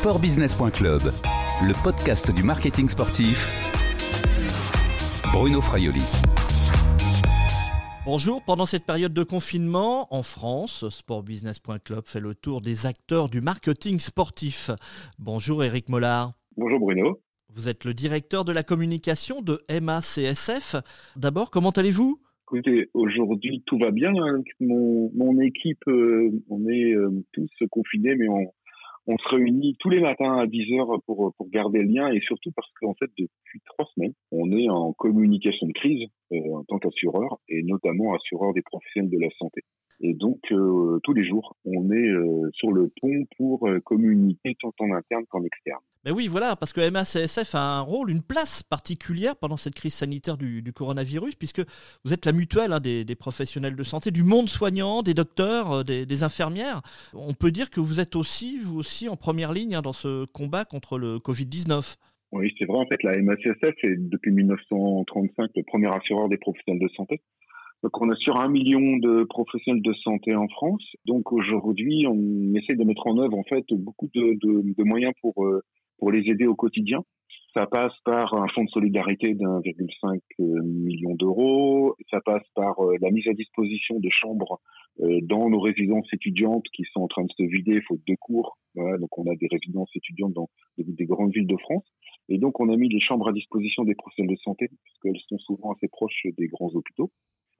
Sportbusiness.club, le podcast du marketing sportif. Bruno Fraioli. Bonjour, pendant cette période de confinement, en France, sportbusiness.club fait le tour des acteurs du marketing sportif. Bonjour Eric Mollard. Bonjour Bruno. Vous êtes le directeur de la communication de MACSF. D'abord, comment allez-vous? Écoutez, aujourd'hui tout va bien. Hein. Mon, équipe, euh, on est euh, tous confinés, mais on, on se réunit tous les matins à 10 heures pour, garder le lien et surtout parce qu'en fait, depuis trois semaines, on est en communication de crise euh, en tant qu'assureur et notamment assureur des professionnels de la santé. Et donc, euh, tous les jours, on est euh, sur le pont pour communiquer tant en interne qu'en externe. Mais oui, voilà, parce que MACSF a un rôle, une place particulière pendant cette crise sanitaire du, coronavirus, puisque vous êtes la mutuelle hein, des, professionnels de santé, du monde soignant, des docteurs, euh, des, infirmières. On peut dire que vous êtes aussi, vous aussi, en première ligne hein, dans ce combat contre le Covid-19. Oui, c'est vrai. En fait, la MACSF est depuis 1935 le premier assureur des professionnels de santé. Donc, on assure un million de professionnels de santé en France. Donc, aujourd'hui, on essaie de mettre en œuvre en fait beaucoup de, moyens pour euh, pour les aider au quotidien. Ça passe par un fonds de solidarité d'1,5 euh, million d'euros. Ça passe par euh, la mise à disposition de chambres euh, dans nos résidences étudiantes qui sont en train de se vider faute de cours. donc on a des résidences étudiantes dans des grandes villes de France. Et donc on a mis les chambres à disposition des professionnels de santé parce qu'elles sont souvent assez proches des grands hôpitaux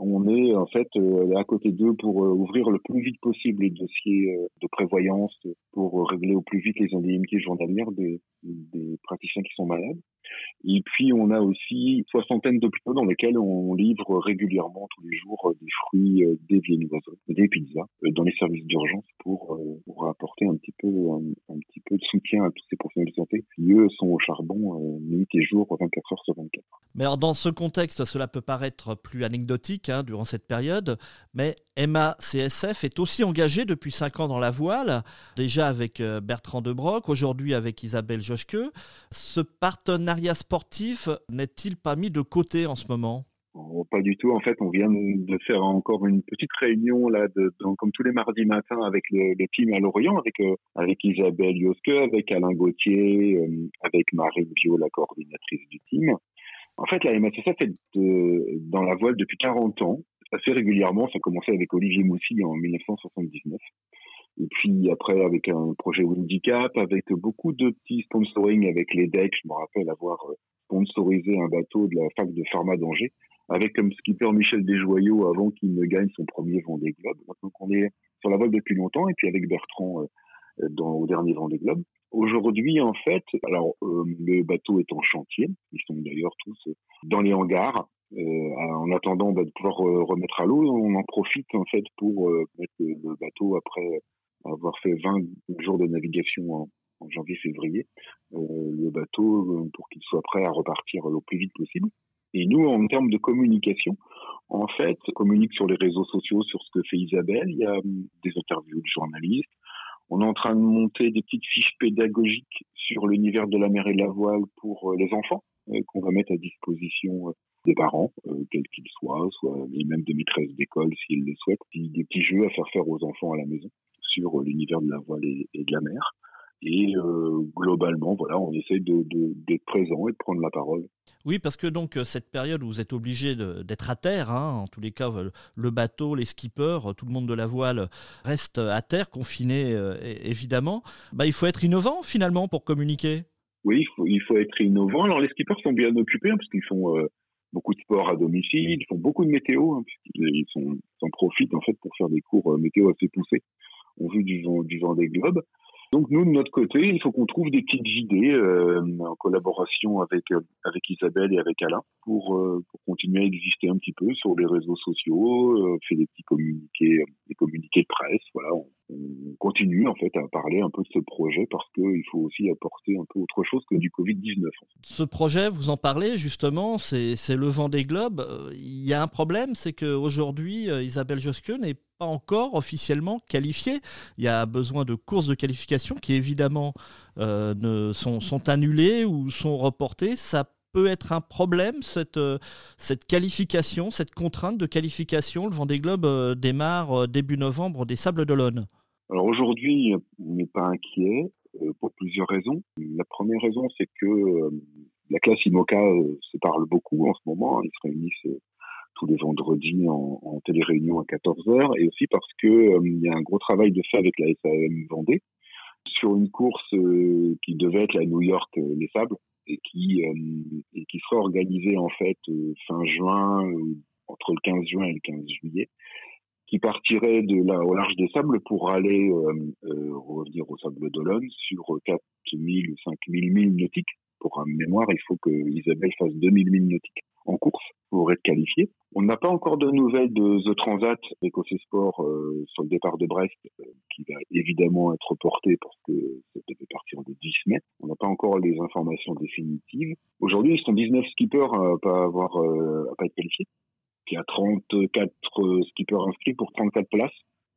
on est en fait euh, à côté d'eux pour euh, ouvrir le plus vite possible les dossiers euh, de prévoyance pour régler au plus vite les indemnités journalières des, des praticiens qui sont malades. Et puis on a aussi soixantaine d'hôpitaux dans lesquels on livre régulièrement tous les jours des fruits, des viennoiseries, des pizzas dans les services d'urgence pour, pour apporter un petit peu un, petit peu de soutien à tous ces professionnels de santé qui eux sont au charbon nuit et jour 24 heures sur 24. Mais alors dans ce contexte, cela peut paraître plus anecdotique Hein, durant cette période, mais MACSF est aussi engagé depuis cinq ans dans la voile, déjà avec euh, Bertrand Debroc, aujourd'hui avec Isabelle Joschke. Ce partenariat sportif n'est-il pas mis de côté en ce moment? Oh, pas du tout. En fait, on vient de faire encore une petite réunion là, comme tous les mardis matins avec le, team à Lorient, avec euh, Isabelle Joske, avec Alain Gauthier, euh, avec Marine Bio, la coordinatrice du team. Fait, la MSSF est dans la voile depuis 40 ans, assez régulièrement. Ça a commencé avec Olivier Moussy en 1979. Et puis après, avec un projet Windicap, avec beaucoup de petits sponsoring avec les decks. Je me rappelle avoir euh, sponsorisé un bateau de la fac de pharma d'Angers, avec comme skipper Michel Desjoyaux avant qu'il ne gagne son premier Vendée Globe. Donc on est sur la voile depuis longtemps, et puis avec Bertrand euh, dans, au dernier Vendée Globe. Aujourd'hui, en fait, alors euh, le bateau est en chantier. Ils sont d'ailleurs tous euh, dans les hangars. Euh, en attendant bah, de pouvoir remettre à l'eau, on en profite en fait pour mettre le bateau après avoir fait 20 jours de navigation en, janvier-février, le bateau pour qu'il soit prêt à repartir le plus vite possible. Et nous, en termes de communication, en fait, on communique sur les réseaux sociaux sur ce que fait Isabelle. Il y a des interviews de journalistes, en train de monter des petites fiches pédagogiques sur l'univers de la mer et de la voile pour euh, les enfants, euh, qu'on va mettre à disposition euh, des parents, quels qu'ils soient, soit même des maîtresses d'école s'ils le souhaitent, des petits jeux à faire faire aux enfants à la maison sur l'univers de la voile et, de la mer. Et globalement, voilà, on essaie d'être présent et de prendre la parole. Oui, parce que donc euh, cette période où vous êtes obligé d'être à terre, hein, en tous les cas, le bateau, les skippers, tout le monde de la voile reste à terre, confiné euh, évidemment. Bah, il faut être innovant finalement pour communiquer. Oui, il faut, être innovant. Alors les skippers sont bien occupés hein, parce qu'ils font euh, beaucoup de sport à domicile, ils font beaucoup de météo, hein, ils s'en profitent en fait pour faire des cours météo assez poussés en vue du vent, du vent des globes. Donc nous, de notre côté, il faut qu'on trouve des petites idées euh, en collaboration avec euh, avec Isabelle et avec Alain pour, euh, pour continuer à exister un petit peu sur les réseaux sociaux, euh, fait des petits communiqués, des communiqués de presse. Voilà, on, on, continue en fait à parler un peu de ce projet parce qu'il faut aussi apporter un peu autre chose que du Covid 19. Ce projet, vous en parlez justement, c'est le vent des globes. Il y a un problème, c'est qu'aujourd'hui, Isabelle Josque n'est pas encore officiellement qualifiés. Il y a besoin de courses de qualification qui évidemment euh, sont, annulées ou sont reportées. Ça peut être un problème, cette, euh, cette qualification, cette contrainte de qualification. Le Vendée Globe euh, démarre début novembre des Sables d'Olonne. Alors aujourd'hui, on n'est pas inquiet. pour plusieurs raisons. La première raison, c'est que la classe IMOCA se parle beaucoup en ce moment. Ils se réunissent tous les vendredis en, télé-réunion à 14h et aussi parce que il y a un gros travail de fait avec la SAM Vendée sur une course qui devait être la New York Les Sables et qui et qui sera organisée en fait fin juin entre le 15 juin et le 15 juillet qui partirait de là au large des sables pour aller euh, euh, revenir au sable d'Olonne sur 4000 ou 5000 milles nautiques. Pour un mémoire, il faut que Isabelle fasse 2000 milles nautiques en course pour être qualifiée. On n'a pas encore de nouvelles de The Transat avec Sport euh, sur le départ de Brest, euh, qui va évidemment être reporté parce que ça devait partir le 10 mai. On n'a pas encore les informations définitives. Aujourd'hui, ils sont 19 skippers à pas avoir à pas être qualifiés. Il y a 34 euh, skippers inscrits pour 34 places.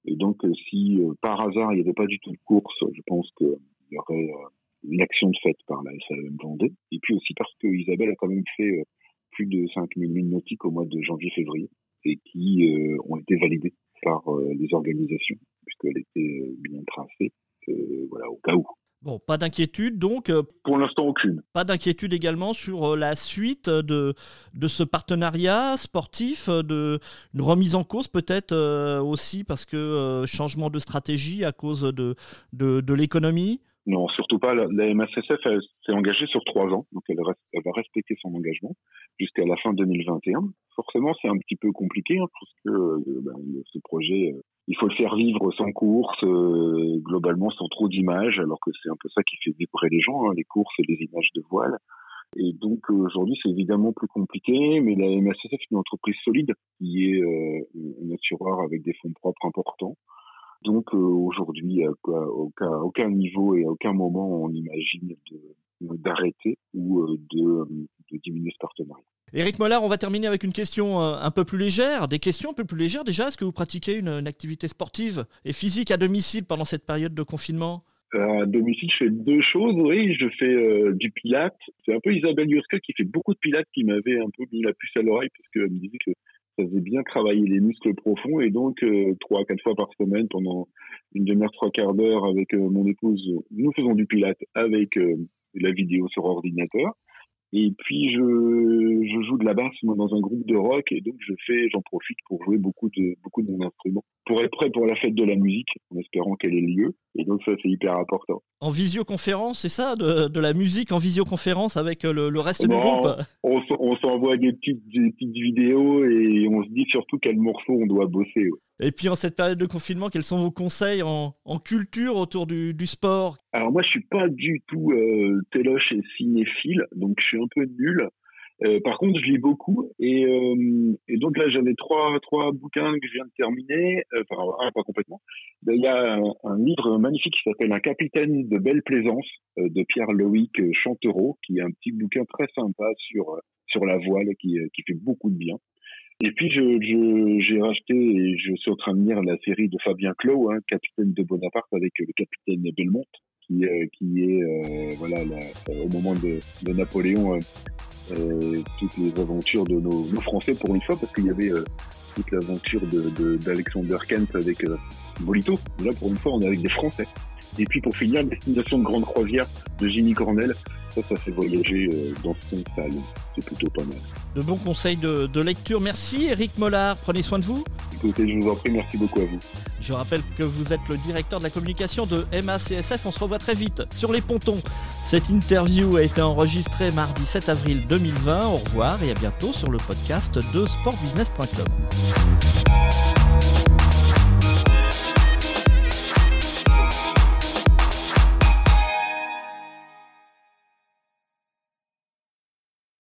Et donc, euh, si euh, par hasard il n'y avait pas du tout de course, je pense qu'il y aurait une action de fait par la SAM Vendée. Et puis aussi parce que Isabelle a quand même fait plus de 5000 milles nautiques au mois de janvier-février et qui ont été validées par les organisations puisqu'elle était bien tracée. voilà, au cas où. Bon, pas d'inquiétude donc. Euh, Pour l'instant, aucune. Pas d'inquiétude également sur euh, la suite de, de ce partenariat sportif, euh, de une remise en cause peut-être aussi parce que changement de stratégie à cause de, de, de l'économie? Non, surtout pas. La, MSSF s'est engagée sur trois ans, donc elle, va respecter son engagement jusqu'à la fin 2021. Forcément, c'est un petit peu compliqué hein, parce que ben, ce projet il faut le faire vivre sans course, euh, globalement sans trop d'images, alors que c'est un peu ça qui fait vibrer les gens, hein, les courses et les images de voile. Et donc euh, aujourd'hui, c'est évidemment plus compliqué, mais la MSSF est une entreprise solide qui est euh, un assureur avec des fonds propres importants. Donc aujourd'hui, à, aucun, aucun niveau et à aucun moment on imagine d'arrêter ou de, de diminuer ce partenariat. Éric Mollard, on va terminer avec une question euh, un peu plus légère. Des questions un peu plus légères déjà. Est-ce que vous pratiquez une, activité sportive et physique à domicile pendant cette période de confinement? Euh, à domicile, je fais deux choses. Oui, je fais euh, du pilate. C'est un peu Isabelle Yurska qui fait beaucoup de pilates qui m'avait un peu mis la puce à l'oreille parce qu'elle me disait que ça faisait bien travailler les muscles profonds et donc trois, quatre fois par semaine pendant une demi-heure, trois quarts d'heure avec mon épouse, nous faisons du pilate avec la vidéo sur ordinateur. Et puis je, je joue de la basse moi, dans un groupe de rock et donc je fais, j'en profite pour jouer beaucoup de beaucoup de mon instrument pour être prêt pour la fête de la musique en espérant qu'elle ait lieu. Et donc ça c'est hyper important. En visioconférence, c'est ça, de, de, la musique en visioconférence avec le, le reste du groupe. On, on s'envoie des petites, des petites vidéos et on se dit surtout quel morceau on doit bosser. Et puis en cette période de confinement, quels sont vos conseils en, culture autour du, sport? Alors moi, je suis pas du tout euh, téloche et cinéphile, donc je suis un peu nul. Euh, par contre, je lis beaucoup et, euh, donc là, j'avais trois, trois bouquins que je viens de terminer, euh, enfin, pas complètement. Ben, il y a un, livre magnifique qui s'appelle Un capitaine de belle plaisance de Pierre-Loïc Chantereau, qui est un petit bouquin très sympa sur, sur la voile qui, qui fait beaucoup de bien. Et puis je, j'ai racheté et je suis en train de lire la série de Fabien Clos, hein, capitaine de Bonaparte avec le capitaine Belmont, qui, euh, qui est euh, voilà au moment de, de Napoléon euh, toutes les aventures de nos, Français pour une fois parce qu'il y avait toute l'aventure de, d'Alexander Kent avec Bolito. Là pour une fois on est avec des Français. Et puis pour finir, Destination de Grande Croisière de Jimmy Cornell. Ça, ça fait voyager dans son salon. C'est plutôt pas mal. De bons conseils de, de lecture. Merci Eric Mollard. Prenez soin de vous. Je vous en prie, merci beaucoup à vous. Je rappelle que vous êtes le directeur de la communication de MACSF. On se revoit très vite sur les pontons. Cette interview a été enregistrée mardi 7 avril 2020. Au revoir et à bientôt sur le podcast de sportbusiness.com.